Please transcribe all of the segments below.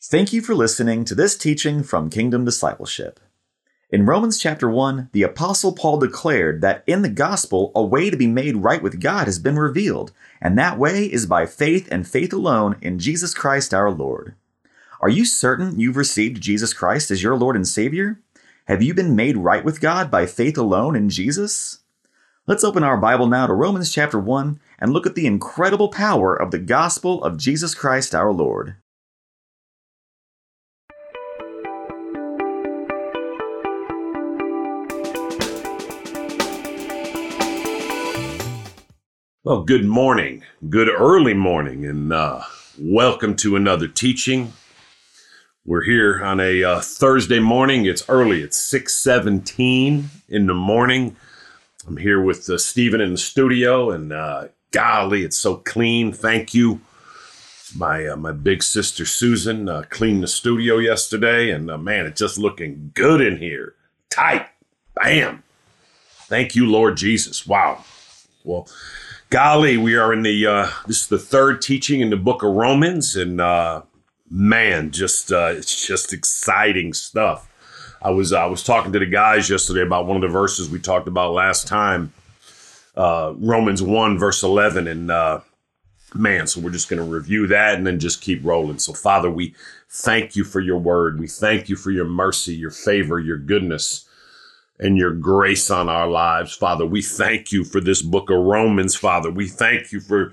Thank you for listening to this teaching from Kingdom Discipleship. In Romans chapter 1, the Apostle Paul declared that in the gospel, a way to be made right with God has been revealed, and that way is by faith and faith alone in Jesus Christ our Lord. Are you certain you've received Jesus Christ as your Lord and Savior? Have you been made right with God by faith alone in Jesus? Let's open our Bible now to Romans chapter 1 and look at the incredible power of the gospel of Jesus Christ our Lord. Well, good morning, good early morning, and uh, welcome to another teaching. We're here on a uh, Thursday morning. It's early. It's six seventeen in the morning. I'm here with uh, Stephen in the studio, and uh, golly, it's so clean. Thank you. My uh, my big sister Susan uh, cleaned the studio yesterday, and uh, man, it's just looking good in here. Tight, bam. Thank you, Lord Jesus. Wow. Well golly, we are in the uh, this is the third teaching in the book of Romans, and uh, man, just uh, it's just exciting stuff. I was I was talking to the guys yesterday about one of the verses we talked about last time, uh, Romans one verse eleven, and uh, man, so we're just going to review that and then just keep rolling. So Father, we thank you for your word. We thank you for your mercy, your favor, your goodness and your grace on our lives, Father. We thank you for this book of Romans, Father. We thank you for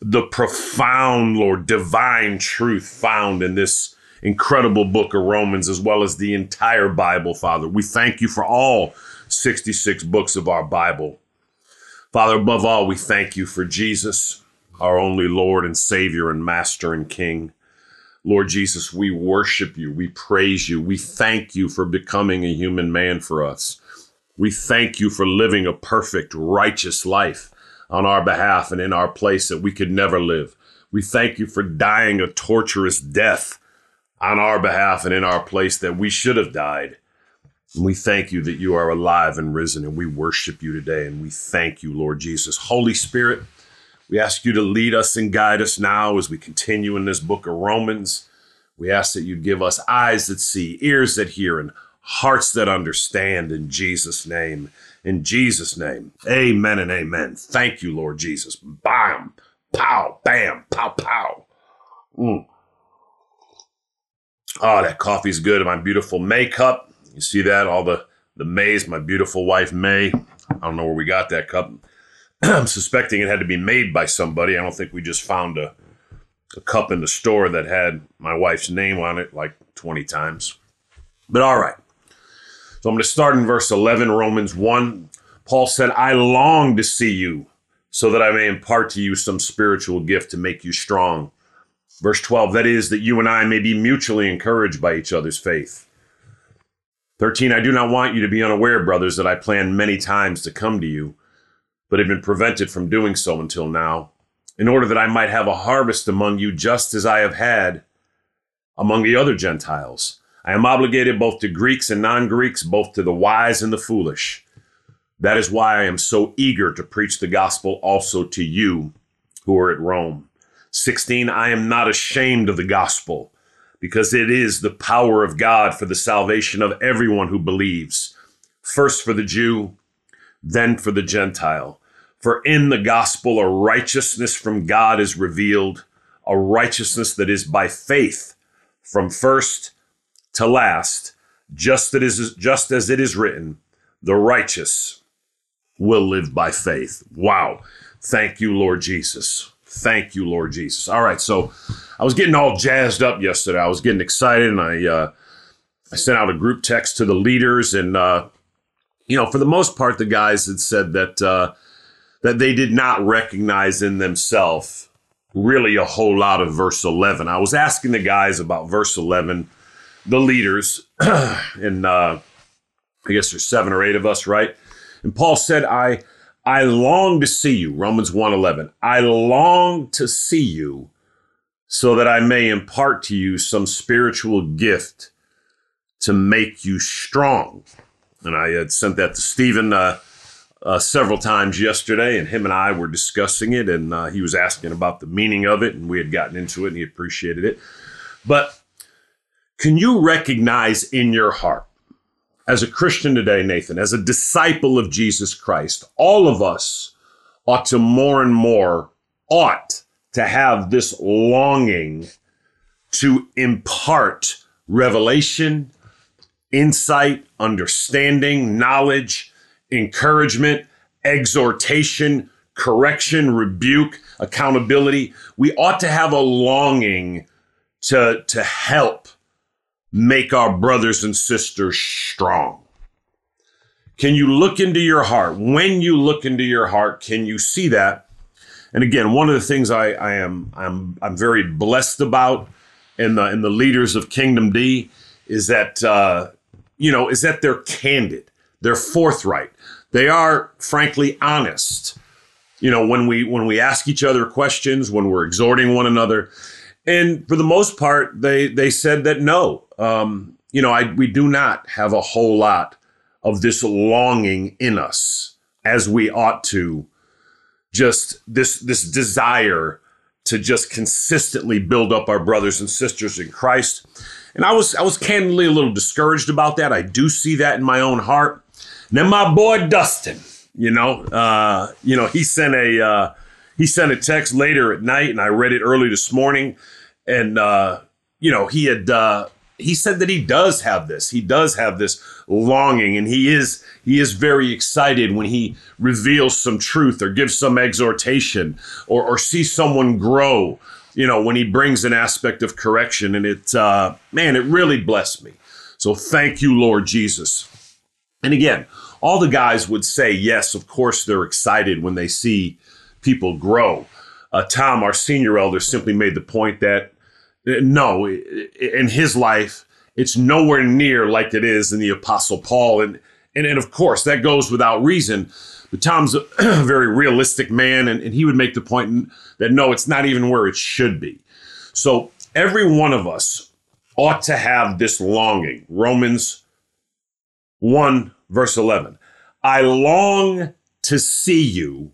the profound, Lord, divine truth found in this incredible book of Romans, as well as the entire Bible, Father. We thank you for all 66 books of our Bible. Father, above all, we thank you for Jesus, our only Lord and Savior and Master and King. Lord Jesus, we worship you. We praise you. We thank you for becoming a human man for us. We thank you for living a perfect, righteous life on our behalf and in our place that we could never live. We thank you for dying a torturous death on our behalf and in our place that we should have died. And we thank you that you are alive and risen, and we worship you today. And we thank you, Lord Jesus. Holy Spirit, we ask you to lead us and guide us now as we continue in this book of Romans. We ask that you give us eyes that see, ears that hear, and hearts that understand in Jesus' name. In Jesus' name. Amen and amen. Thank you, Lord Jesus. Bam, pow, bam, pow, pow. Mm. Oh, that coffee's good. My beautiful May cup. You see that? All the, the Mays, my beautiful wife May. I don't know where we got that cup. I'm suspecting it had to be made by somebody. I don't think we just found a, a cup in the store that had my wife's name on it like 20 times. But all right. So I'm going to start in verse 11, Romans 1. Paul said, I long to see you so that I may impart to you some spiritual gift to make you strong. Verse 12, that is, that you and I may be mutually encouraged by each other's faith. 13, I do not want you to be unaware, brothers, that I planned many times to come to you but had been prevented from doing so until now, in order that I might have a harvest among you just as I have had among the other Gentiles. I am obligated both to Greeks and non Greeks, both to the wise and the foolish. That is why I am so eager to preach the gospel also to you who are at Rome. 16, I am not ashamed of the gospel, because it is the power of God for the salvation of everyone who believes, first for the Jew, then for the Gentile. For in the gospel, a righteousness from God is revealed, a righteousness that is by faith from first to last, just, just as it is written, the righteous will live by faith. Wow. Thank you, Lord Jesus. Thank you, Lord Jesus. All right, so I was getting all jazzed up yesterday. I was getting excited, and I uh, I sent out a group text to the leaders, and uh, you know, for the most part, the guys had said that uh, that they did not recognize in themselves really a whole lot of verse 11. I was asking the guys about verse 11, the leaders, and uh, I guess there's seven or eight of us, right? And Paul said, I I long to see you, Romans 1:11. I long to see you so that I may impart to you some spiritual gift to make you strong. And I had sent that to Stephen. Uh, uh, several times yesterday, and him and I were discussing it, and uh, he was asking about the meaning of it, and we had gotten into it, and he appreciated it. But can you recognize in your heart, as a Christian today, Nathan, as a disciple of Jesus Christ, all of us ought to more and more, ought to have this longing to impart revelation, insight, understanding, knowledge, encouragement, exhortation, correction, rebuke, accountability. We ought to have a longing to, to help make our brothers and sisters strong. Can you look into your heart? When you look into your heart, can you see that? And again, one of the things I, I am I'm I'm very blessed about in the in the leaders of Kingdom D is that uh, you know is that they're candid, they're forthright, they are frankly honest. You know when we when we ask each other questions, when we're exhorting one another, and for the most part, they they said that no, um, you know, I we do not have a whole lot of this longing in us as we ought to. Just this this desire to just consistently build up our brothers and sisters in Christ. And I was I was candidly a little discouraged about that. I do see that in my own heart. Then my boy Dustin, you know, uh, you know, he sent a uh, he sent a text later at night, and I read it early this morning. And uh, you know, he had uh, he said that he does have this. He does have this longing, and he is he is very excited when he reveals some truth or gives some exhortation or or sees someone grow. You know, when he brings an aspect of correction, and it uh, man, it really blessed me. So thank you, Lord Jesus. And again, all the guys would say yes. Of course, they're excited when they see people grow. Uh, Tom, our senior elder, simply made the point that no, in his life, it's nowhere near like it is in the Apostle Paul. And, and, and of course, that goes without reason. But Tom's a very realistic man, and, and he would make the point that no, it's not even where it should be. So every one of us ought to have this longing. Romans 1, verse 11. I long to see you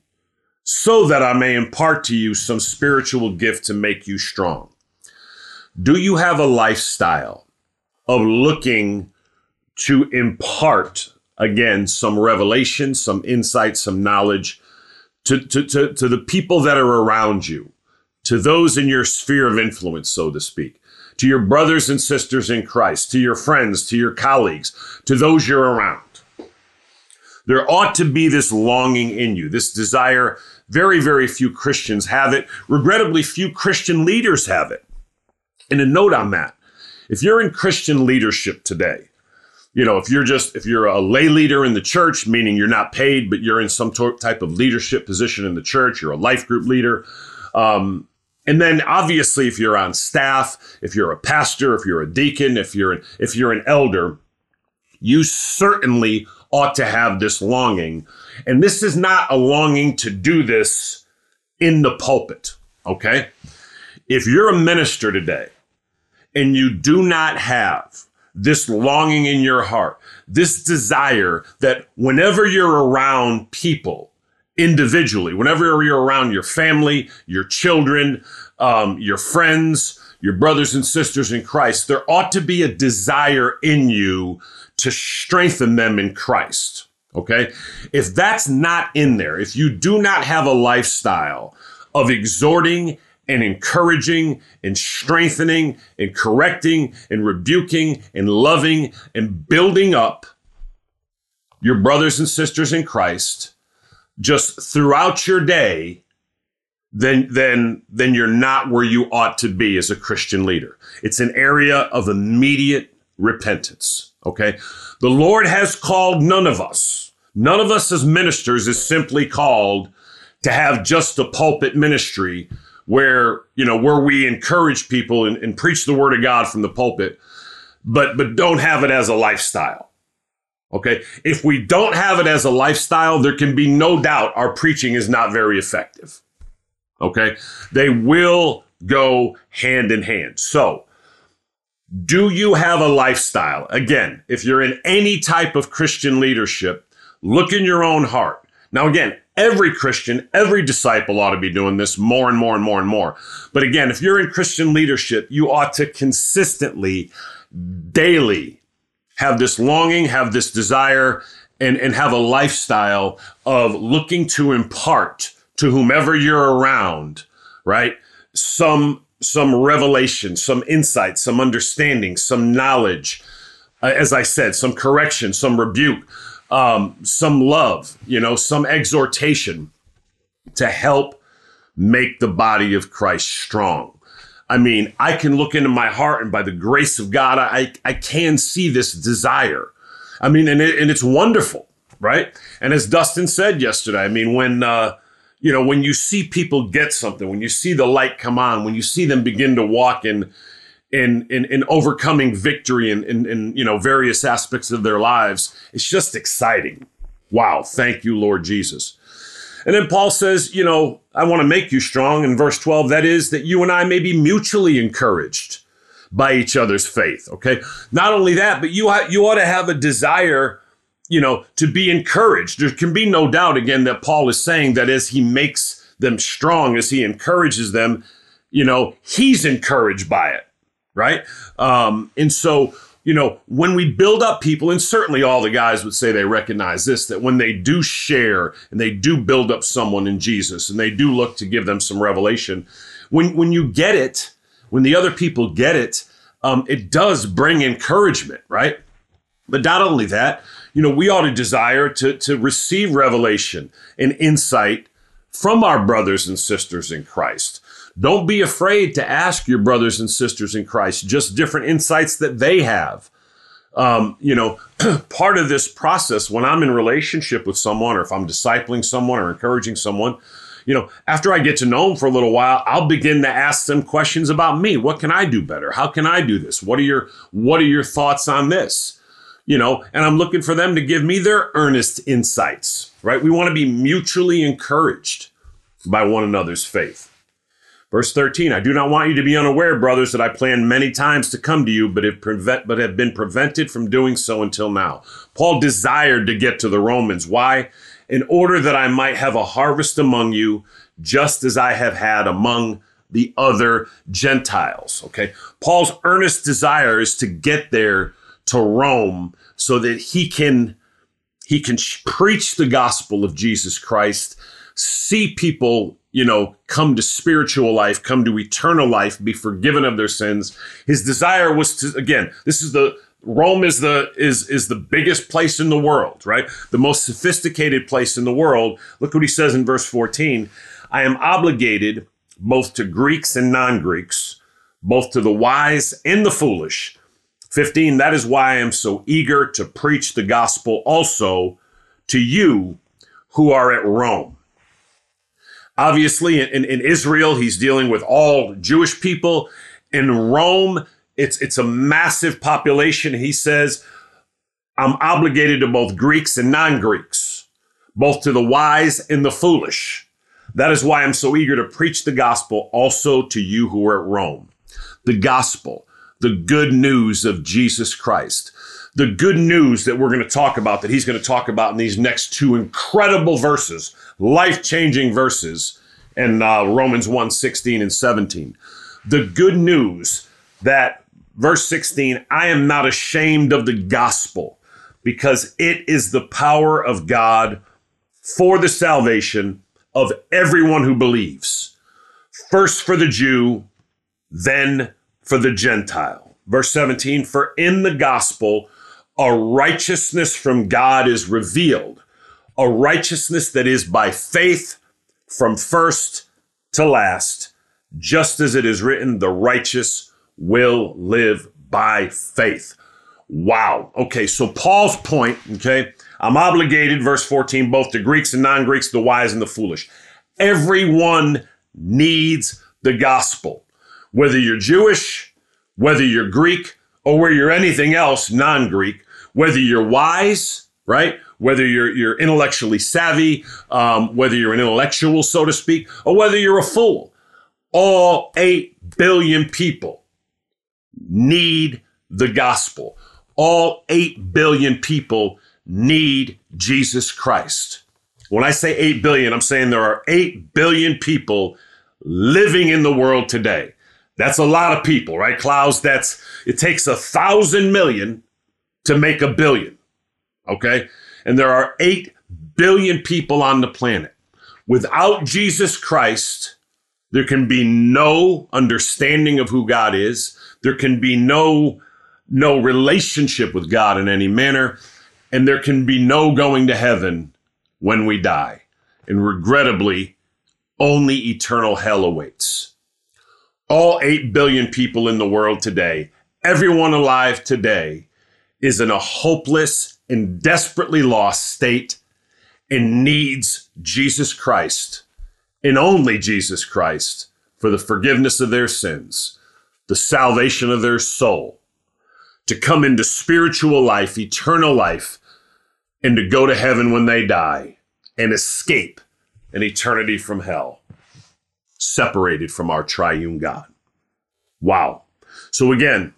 so that I may impart to you some spiritual gift to make you strong. Do you have a lifestyle of looking to impart, again, some revelation, some insight, some knowledge to, to, to, to the people that are around you, to those in your sphere of influence, so to speak, to your brothers and sisters in Christ, to your friends, to your colleagues, to those you're around? There ought to be this longing in you, this desire. Very, very few Christians have it. Regrettably, few Christian leaders have it. And a note on that if you're in Christian leadership today, you know, if you're just, if you're a lay leader in the church, meaning you're not paid, but you're in some type of leadership position in the church, you're a life group leader. Um, and then obviously, if you're on staff, if you're a pastor, if you're a deacon, if you're an, if you're an elder, you certainly ought to have this longing. And this is not a longing to do this in the pulpit. Okay. If you're a minister today and you do not have this longing in your heart, this desire that whenever you're around people individually, whenever you're around your family, your children, um, your friends, your brothers and sisters in Christ, there ought to be a desire in you to strengthen them in Christ. Okay. If that's not in there, if you do not have a lifestyle of exhorting and encouraging and strengthening and correcting and rebuking and loving and building up your brothers and sisters in Christ just throughout your day, then, then, then you're not where you ought to be as a Christian leader. It's an area of immediate repentance. Okay. The Lord has called none of us. None of us as ministers is simply called to have just a pulpit ministry where you know where we encourage people and, and preach the word of God from the pulpit, but but don't have it as a lifestyle. Okay, if we don't have it as a lifestyle, there can be no doubt our preaching is not very effective. Okay, they will go hand in hand. So, do you have a lifestyle? Again, if you're in any type of Christian leadership, look in your own heart. Now, again, every Christian, every disciple ought to be doing this more and more and more and more. But again, if you're in Christian leadership, you ought to consistently daily have this longing, have this desire, and, and have a lifestyle of looking to impart to whomever you're around, right? Some some revelation, some insight, some understanding, some knowledge. Uh, as I said, some correction, some rebuke, um, some love, you know, some exhortation to help make the body of Christ strong. I mean, I can look into my heart, and by the grace of God, I I can see this desire. I mean, and it, and it's wonderful, right? And as Dustin said yesterday, I mean, when uh, you know, when you see people get something, when you see the light come on, when you see them begin to walk in in in, in overcoming victory in, in in you know various aspects of their lives, it's just exciting. Wow, thank you, Lord Jesus. And then Paul says, you know, I want to make you strong in verse 12. That is, that you and I may be mutually encouraged by each other's faith. Okay. Not only that, but you, ha- you ought to have a desire you know, to be encouraged. There can be no doubt again that Paul is saying that as he makes them strong, as he encourages them, you know, he's encouraged by it, right? Um, and so, you know, when we build up people, and certainly all the guys would say they recognize this, that when they do share and they do build up someone in Jesus and they do look to give them some revelation, when when you get it, when the other people get it, um, it does bring encouragement, right? But not only that, you know, we ought to desire to, to receive revelation and insight from our brothers and sisters in Christ. Don't be afraid to ask your brothers and sisters in Christ just different insights that they have. Um, you know, part of this process when I'm in relationship with someone or if I'm discipling someone or encouraging someone, you know, after I get to know them for a little while, I'll begin to ask them questions about me. What can I do better? How can I do this? What are your what are your thoughts on this? You know, and I'm looking for them to give me their earnest insights, right? We want to be mutually encouraged by one another's faith. Verse 13, I do not want you to be unaware, brothers, that I planned many times to come to you, but have, prevent, but have been prevented from doing so until now. Paul desired to get to the Romans. Why? In order that I might have a harvest among you, just as I have had among the other Gentiles. Okay. Paul's earnest desire is to get there to Rome so that he can he can preach the gospel of Jesus Christ, see people, you know, come to spiritual life, come to eternal life, be forgiven of their sins. His desire was to again, this is the Rome is the is is the biggest place in the world, right? The most sophisticated place in the world. Look what he says in verse 14. I am obligated both to Greeks and non-Greeks, both to the wise and the foolish. 15, that is why I am so eager to preach the gospel also to you who are at Rome. Obviously, in, in Israel, he's dealing with all Jewish people. In Rome, it's, it's a massive population. He says, I'm obligated to both Greeks and non Greeks, both to the wise and the foolish. That is why I'm so eager to preach the gospel also to you who are at Rome. The gospel the good news of Jesus Christ. The good news that we're going to talk about, that he's going to talk about in these next two incredible verses, life changing verses in uh, Romans 1 16 and 17. The good news that, verse 16, I am not ashamed of the gospel because it is the power of God for the salvation of everyone who believes. First for the Jew, then for the Gentile. Verse 17, for in the gospel, a righteousness from God is revealed, a righteousness that is by faith from first to last, just as it is written, the righteous will live by faith. Wow. Okay, so Paul's point, okay, I'm obligated, verse 14, both to Greeks and non Greeks, the wise and the foolish. Everyone needs the gospel whether you're Jewish, whether you're Greek, or whether you're anything else non Greek, whether you're wise, right? Whether you're, you're intellectually savvy, um, whether you're an intellectual, so to speak, or whether you're a fool. All 8 billion people need the gospel. All 8 billion people need Jesus Christ. When I say 8 billion, I'm saying there are 8 billion people living in the world today That's a lot of people, right, Klaus? That's it takes a thousand million to make a billion. Okay. And there are 8 billion people on the planet. Without Jesus Christ, there can be no understanding of who God is. There can be no, no relationship with God in any manner. And there can be no going to heaven when we die. And regrettably, only eternal hell awaits. All 8 billion people in the world today, everyone alive today, is in a hopeless and desperately lost state and needs Jesus Christ and only Jesus Christ for the forgiveness of their sins, the salvation of their soul, to come into spiritual life, eternal life, and to go to heaven when they die and escape an eternity from hell, separated from our triune God. Wow. So again,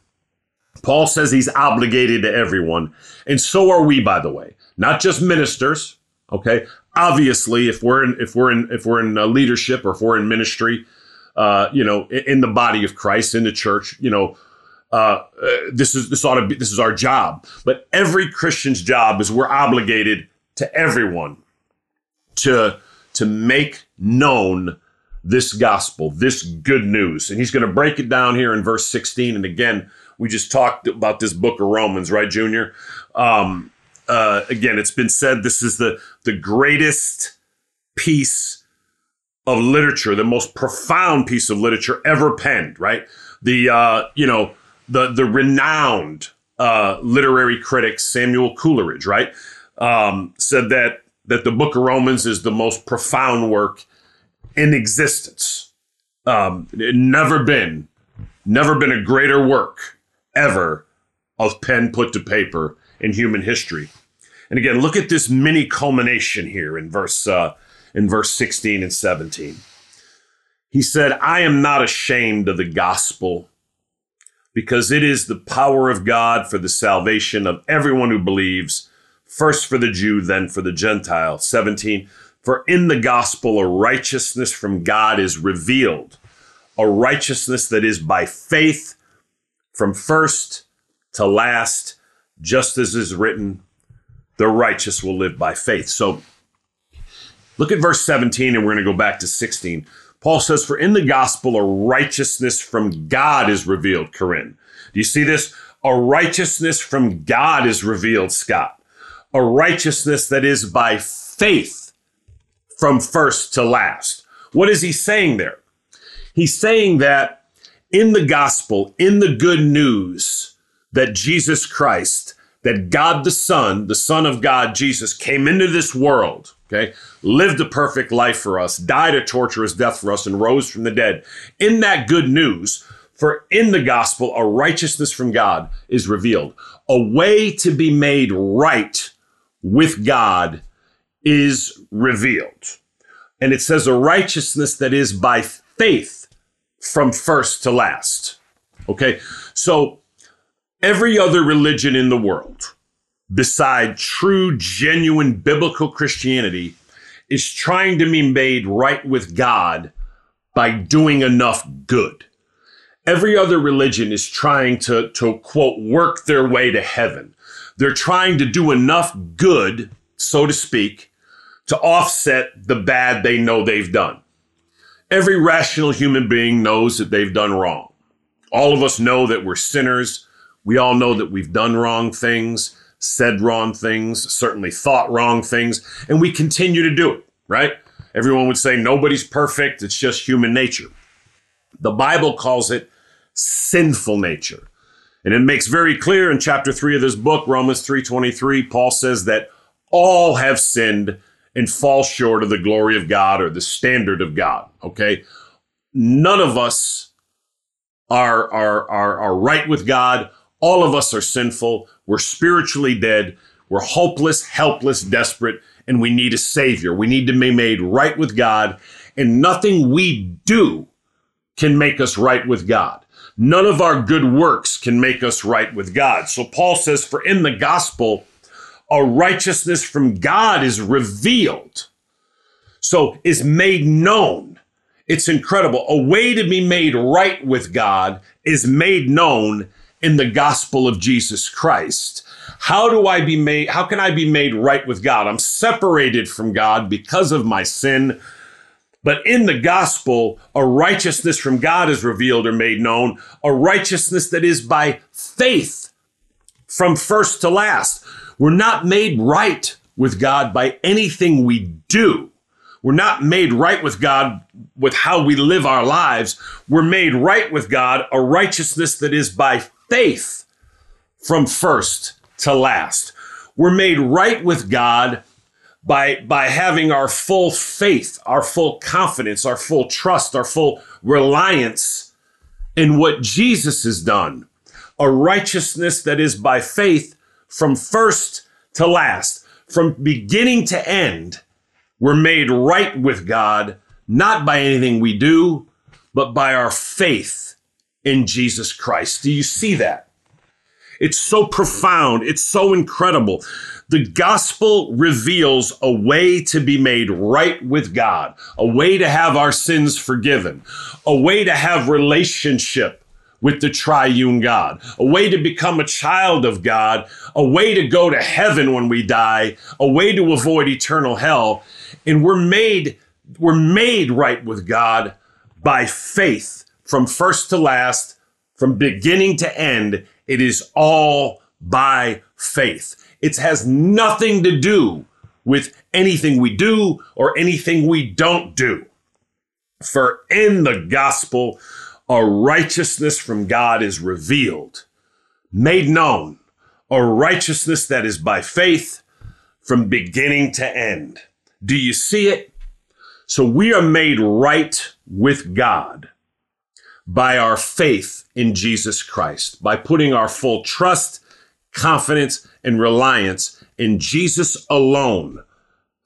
Paul says he's obligated to everyone. And so are we, by the way, not just ministers. Okay. Obviously, if we're in, if we're in, if we're in uh, leadership or if we're in ministry, uh, you know, in, the body of Christ, in the church, you know, uh, uh, this is, this ought to be, this is our job. But every Christian's job is we're obligated to everyone to, to make known this gospel, this good news. And he's going to break it down here in verse 16. And again, we just talked about this book of Romans, right, Junior? Um, uh, again, it's been said this is the the greatest piece of literature, the most profound piece of literature ever penned, right? The uh, you know the the renowned uh, literary critic Samuel Coleridge, right, um, said that that the Book of Romans is the most profound work in existence. Um, never been, never been a greater work ever of pen put to paper in human history. And again, look at this mini culmination here in verse uh, in verse 16 and 17. He said, I am not ashamed of the gospel because it is the power of God for the salvation of everyone who believes, first for the Jew, then for the Gentile. 17. For in the gospel a righteousness from God is revealed, a righteousness that is by faith from first to last, just as is written, the righteous will live by faith. So look at verse 17, and we're going to go back to 16. Paul says, For in the gospel a righteousness from God is revealed, Corinne. Do you see this? A righteousness from God is revealed, Scott. A righteousness that is by faith from first to last. What is he saying there? He's saying that in the gospel, in the good news that Jesus Christ, that God the Son, the Son of God, Jesus, came into this world, okay, lived a perfect life for us, died a torturous death for us, and rose from the dead. In that good news, for in the gospel, a righteousness from God is revealed. A way to be made right with God is revealed. And it says a righteousness that is by faith from first to last. Okay. So every other religion in the world, beside true, genuine biblical Christianity, is trying to be made right with God by doing enough good. Every other religion is trying to, to quote, work their way to heaven. They're trying to do enough good, so to speak, to offset the bad they know they've done. Every rational human being knows that they've done wrong. All of us know that we're sinners. We all know that we've done wrong things, said wrong things, certainly thought wrong things, and we continue to do it, right? Everyone would say nobody's perfect, it's just human nature. The Bible calls it sinful nature. And it makes very clear in chapter 3 of this book, Romans 3:23, Paul says that all have sinned and fall short of the glory of God or the standard of God. Okay. None of us are, are, are, are right with God. All of us are sinful. We're spiritually dead. We're hopeless, helpless, desperate, and we need a savior. We need to be made right with God, and nothing we do can make us right with God. None of our good works can make us right with God. So Paul says, For in the gospel, a righteousness from God is revealed. So is made known. It's incredible. A way to be made right with God is made known in the gospel of Jesus Christ. How do I be made? How can I be made right with God? I'm separated from God because of my sin. But in the gospel, a righteousness from God is revealed or made known, a righteousness that is by faith from first to last. We're not made right with God by anything we do. We're not made right with God with how we live our lives. We're made right with God, a righteousness that is by faith from first to last. We're made right with God by, by having our full faith, our full confidence, our full trust, our full reliance in what Jesus has done. A righteousness that is by faith from first to last, from beginning to end. We're made right with God, not by anything we do, but by our faith in Jesus Christ. Do you see that? It's so profound. It's so incredible. The gospel reveals a way to be made right with God, a way to have our sins forgiven, a way to have relationship with the triune God, a way to become a child of God, a way to go to heaven when we die, a way to avoid eternal hell. And we're made, we're made right with God by faith from first to last, from beginning to end. It is all by faith. It has nothing to do with anything we do or anything we don't do. For in the gospel, a righteousness from God is revealed, made known, a righteousness that is by faith from beginning to end. Do you see it? So we are made right with God by our faith in Jesus Christ, by putting our full trust, confidence, and reliance in Jesus alone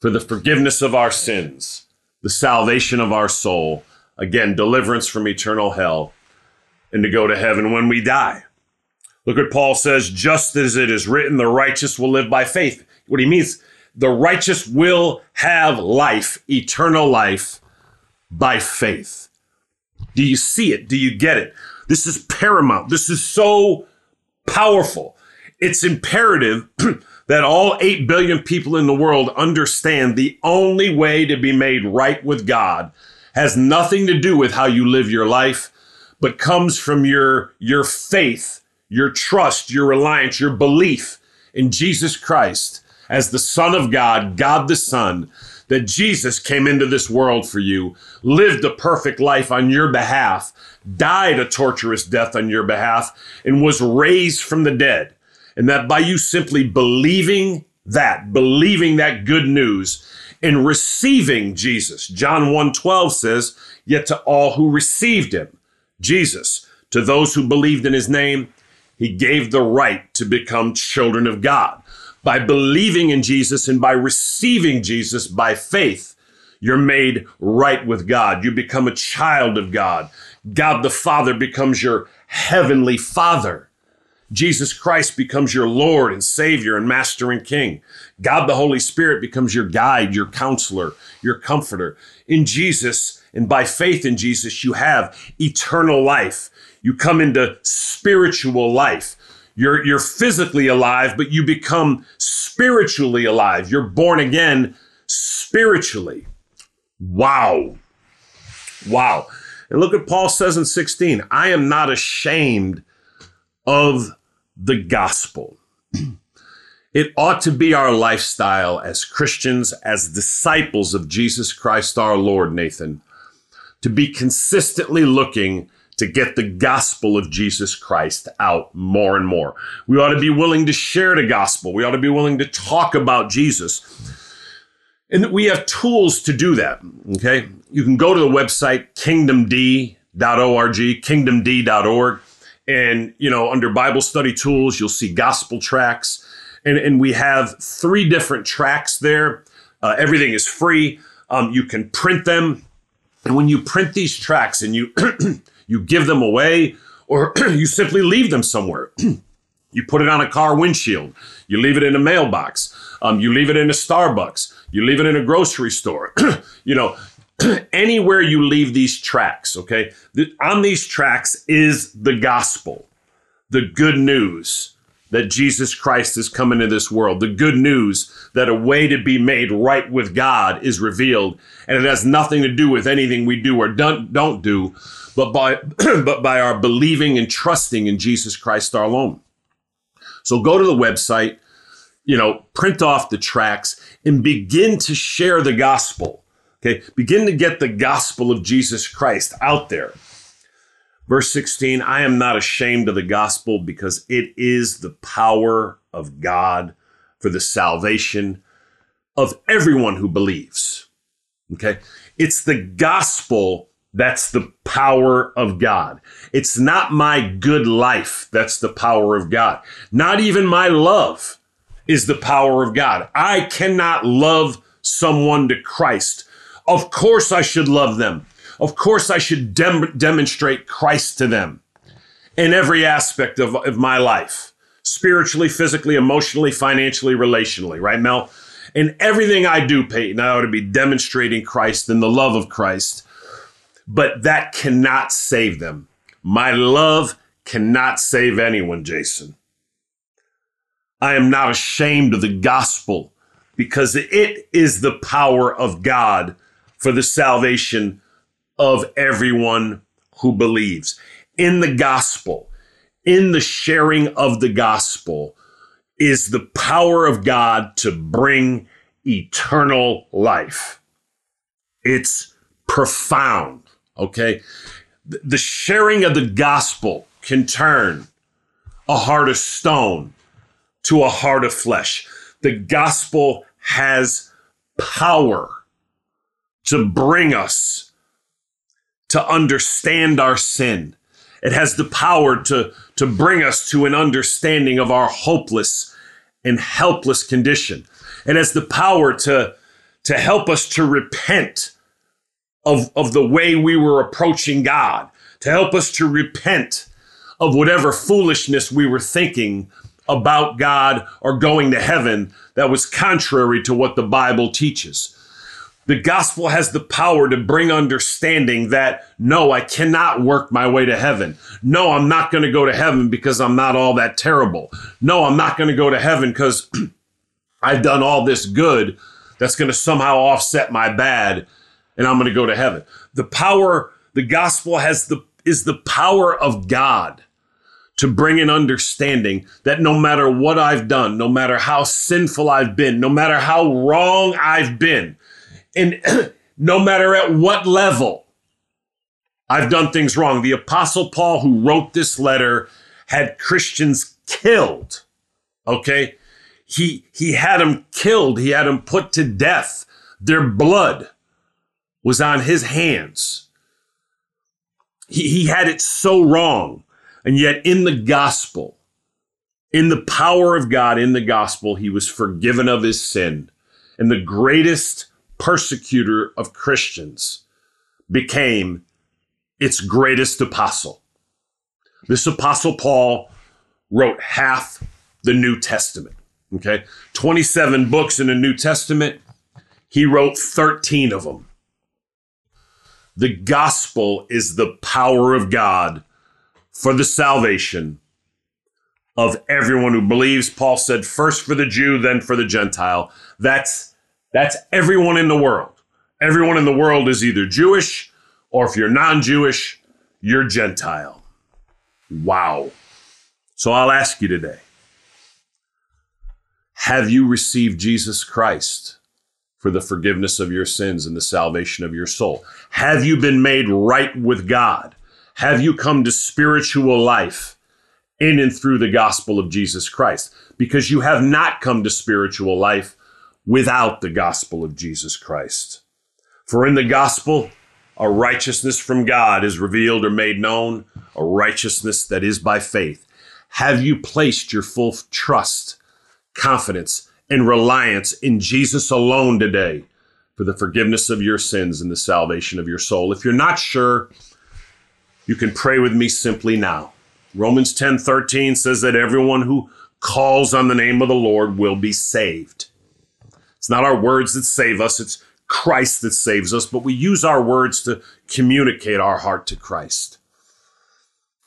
for the forgiveness of our sins, the salvation of our soul, again, deliverance from eternal hell, and to go to heaven when we die. Look what Paul says, just as it is written, the righteous will live by faith. What he means, the righteous will have life, eternal life, by faith. Do you see it? Do you get it? This is paramount. This is so powerful. It's imperative that all 8 billion people in the world understand the only way to be made right with God has nothing to do with how you live your life, but comes from your, your faith, your trust, your reliance, your belief in Jesus Christ as the Son of God, God the Son, that Jesus came into this world for you, lived a perfect life on your behalf, died a torturous death on your behalf, and was raised from the dead. And that by you simply believing that, believing that good news, and receiving Jesus. John 1:12 says, "Yet to all who received him, Jesus, to those who believed in his name, he gave the right to become children of God." By believing in Jesus and by receiving Jesus by faith, you're made right with God. You become a child of God. God the Father becomes your heavenly Father. Jesus Christ becomes your Lord and Savior and Master and King. God the Holy Spirit becomes your guide, your counselor, your comforter. In Jesus and by faith in Jesus, you have eternal life. You come into spiritual life. You're, you're physically alive, but you become spiritually alive. You're born again spiritually. Wow. Wow. And look what Paul says in 16 I am not ashamed of the gospel. It ought to be our lifestyle as Christians, as disciples of Jesus Christ our Lord, Nathan, to be consistently looking to get the gospel of Jesus Christ out more and more. We ought to be willing to share the gospel. We ought to be willing to talk about Jesus. And we have tools to do that. Okay. You can go to the website kingdomd.org, kingdomd.org. And, you know, under Bible study tools, you'll see gospel tracks. And, and we have three different tracks there. Uh, everything is free. Um, you can print them. And when you print these tracks and you you give them away, or you simply leave them somewhere. you put it on a car windshield. You leave it in a mailbox. Um, you leave it in a Starbucks. You leave it in a grocery store. you know, anywhere you leave these tracks, okay, on these tracks is the gospel, the good news that Jesus Christ is coming to this world, the good news that a way to be made right with God is revealed, and it has nothing to do with anything we do or don't, don't do, but by but by our believing and trusting in Jesus Christ alone. So go to the website, you know, print off the tracks and begin to share the gospel. Okay, begin to get the gospel of Jesus Christ out there. Verse 16, I am not ashamed of the gospel because it is the power of God for the salvation of everyone who believes. Okay? It's the gospel that's the power of God. It's not my good life that's the power of God. Not even my love is the power of God. I cannot love someone to Christ. Of course, I should love them. Of course, I should dem- demonstrate Christ to them in every aspect of, of my life spiritually, physically, emotionally, financially, relationally, right, Mel? In everything I do, Peyton, I ought to be demonstrating Christ and the love of Christ. But that cannot save them. My love cannot save anyone, Jason. I am not ashamed of the gospel because it is the power of God for the salvation of everyone who believes. In the gospel, in the sharing of the gospel, is the power of God to bring eternal life. It's profound, okay? The sharing of the gospel can turn a heart of stone to a heart of flesh. The gospel has power to bring us to understand our sin. It has the power to, to bring us to an understanding of our hopeless and helpless condition. It has the power to, to help us to repent of, of the way we were approaching God, to help us to repent of whatever foolishness we were thinking about God or going to heaven that was contrary to what the Bible teaches. The gospel has the power to bring understanding that no, I cannot work my way to heaven. No, I'm not going to go to heaven because I'm not all that terrible. No, I'm not going to go to heaven because I've done all this good that's going to somehow offset my bad and I'm going to go to heaven. The power, the gospel has the is the power of God to bring an understanding that no matter what I've done, no matter how sinful I've been, no matter how wrong I've been, and no matter at what level I've done things wrong. The Apostle Paul, who wrote this letter, had Christians killed. Okay? He, he had them killed, he had them put to death. Their blood was on his hands. He, he had it so wrong. And yet, in the gospel, in the power of God, in the gospel, he was forgiven of his sin. And the greatest persecutor of Christians, became its greatest apostle. This apostle Paul wrote half the New Testament. Okay. 27 books in the New Testament. He wrote 13 of them. The gospel is the power of God for the salvation of everyone who believes. Paul said, first for the Jew, then for the Gentile. That's that's everyone in the world. Everyone in the world is either Jewish or if you're non Jewish, you're Gentile. Wow. So I'll ask you today Have you received Jesus Christ for the forgiveness of your sins and the salvation of your soul? Have you been made right with God? Have you come to spiritual life in and through the gospel of Jesus Christ? Because you have not come to spiritual life without the gospel of Jesus Christ. For in the gospel, a righteousness from God is revealed or made known, a righteousness that is by faith. Have you placed your full trust, confidence, and reliance in Jesus alone today for the forgiveness of your sins and the salvation of your soul? If you're not sure, you can pray with me simply now. Romans 10 13 says that everyone who calls on the name of the Lord will be saved. It's not our words that save us, it's Christ that saves us, but we use our words to communicate our heart to Christ.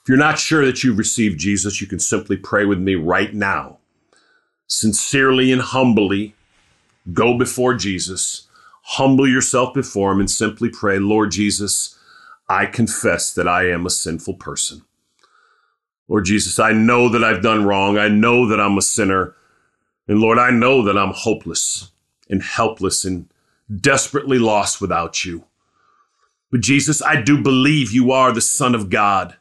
If you're not sure that you've received Jesus, you can simply pray with me right now. Sincerely and humbly go before Jesus, humble yourself before him, and simply pray, Lord Jesus, I confess that I am a sinful person. Lord Jesus, I know that I've done wrong. I know that I'm a sinner. And Lord, I know that I'm hopeless and helpless and desperately lost without you. But Jesus, I do believe you are the Son of God.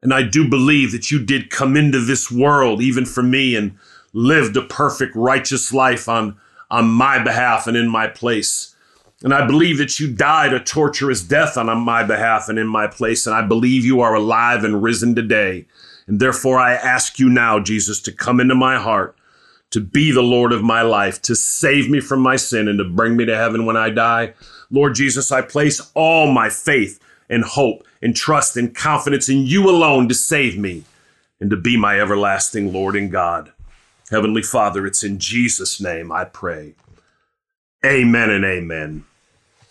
And I do believe that you did come into this world, even for me, and lived a perfect, righteous life on, on my behalf and in my place. And I believe that you died a torturous death on my behalf and in my place. And I believe you are alive and risen today. And therefore, I ask you now, Jesus, to come into my heart, to be the Lord of my life, to save me from my sin, and to bring me to heaven when I die. Lord Jesus, I place all my faith and hope and trust and confidence in you alone to save me and to be my everlasting Lord and God. Heavenly Father, it's in Jesus' name I pray. Amen and amen.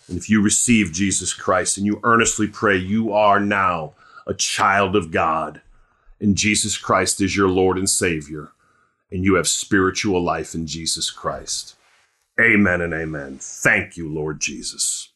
And if you receive Jesus Christ and you earnestly pray, you are now a child of God and Jesus Christ is your Lord and Savior, and you have spiritual life in Jesus Christ. Amen and amen. Thank you, Lord Jesus.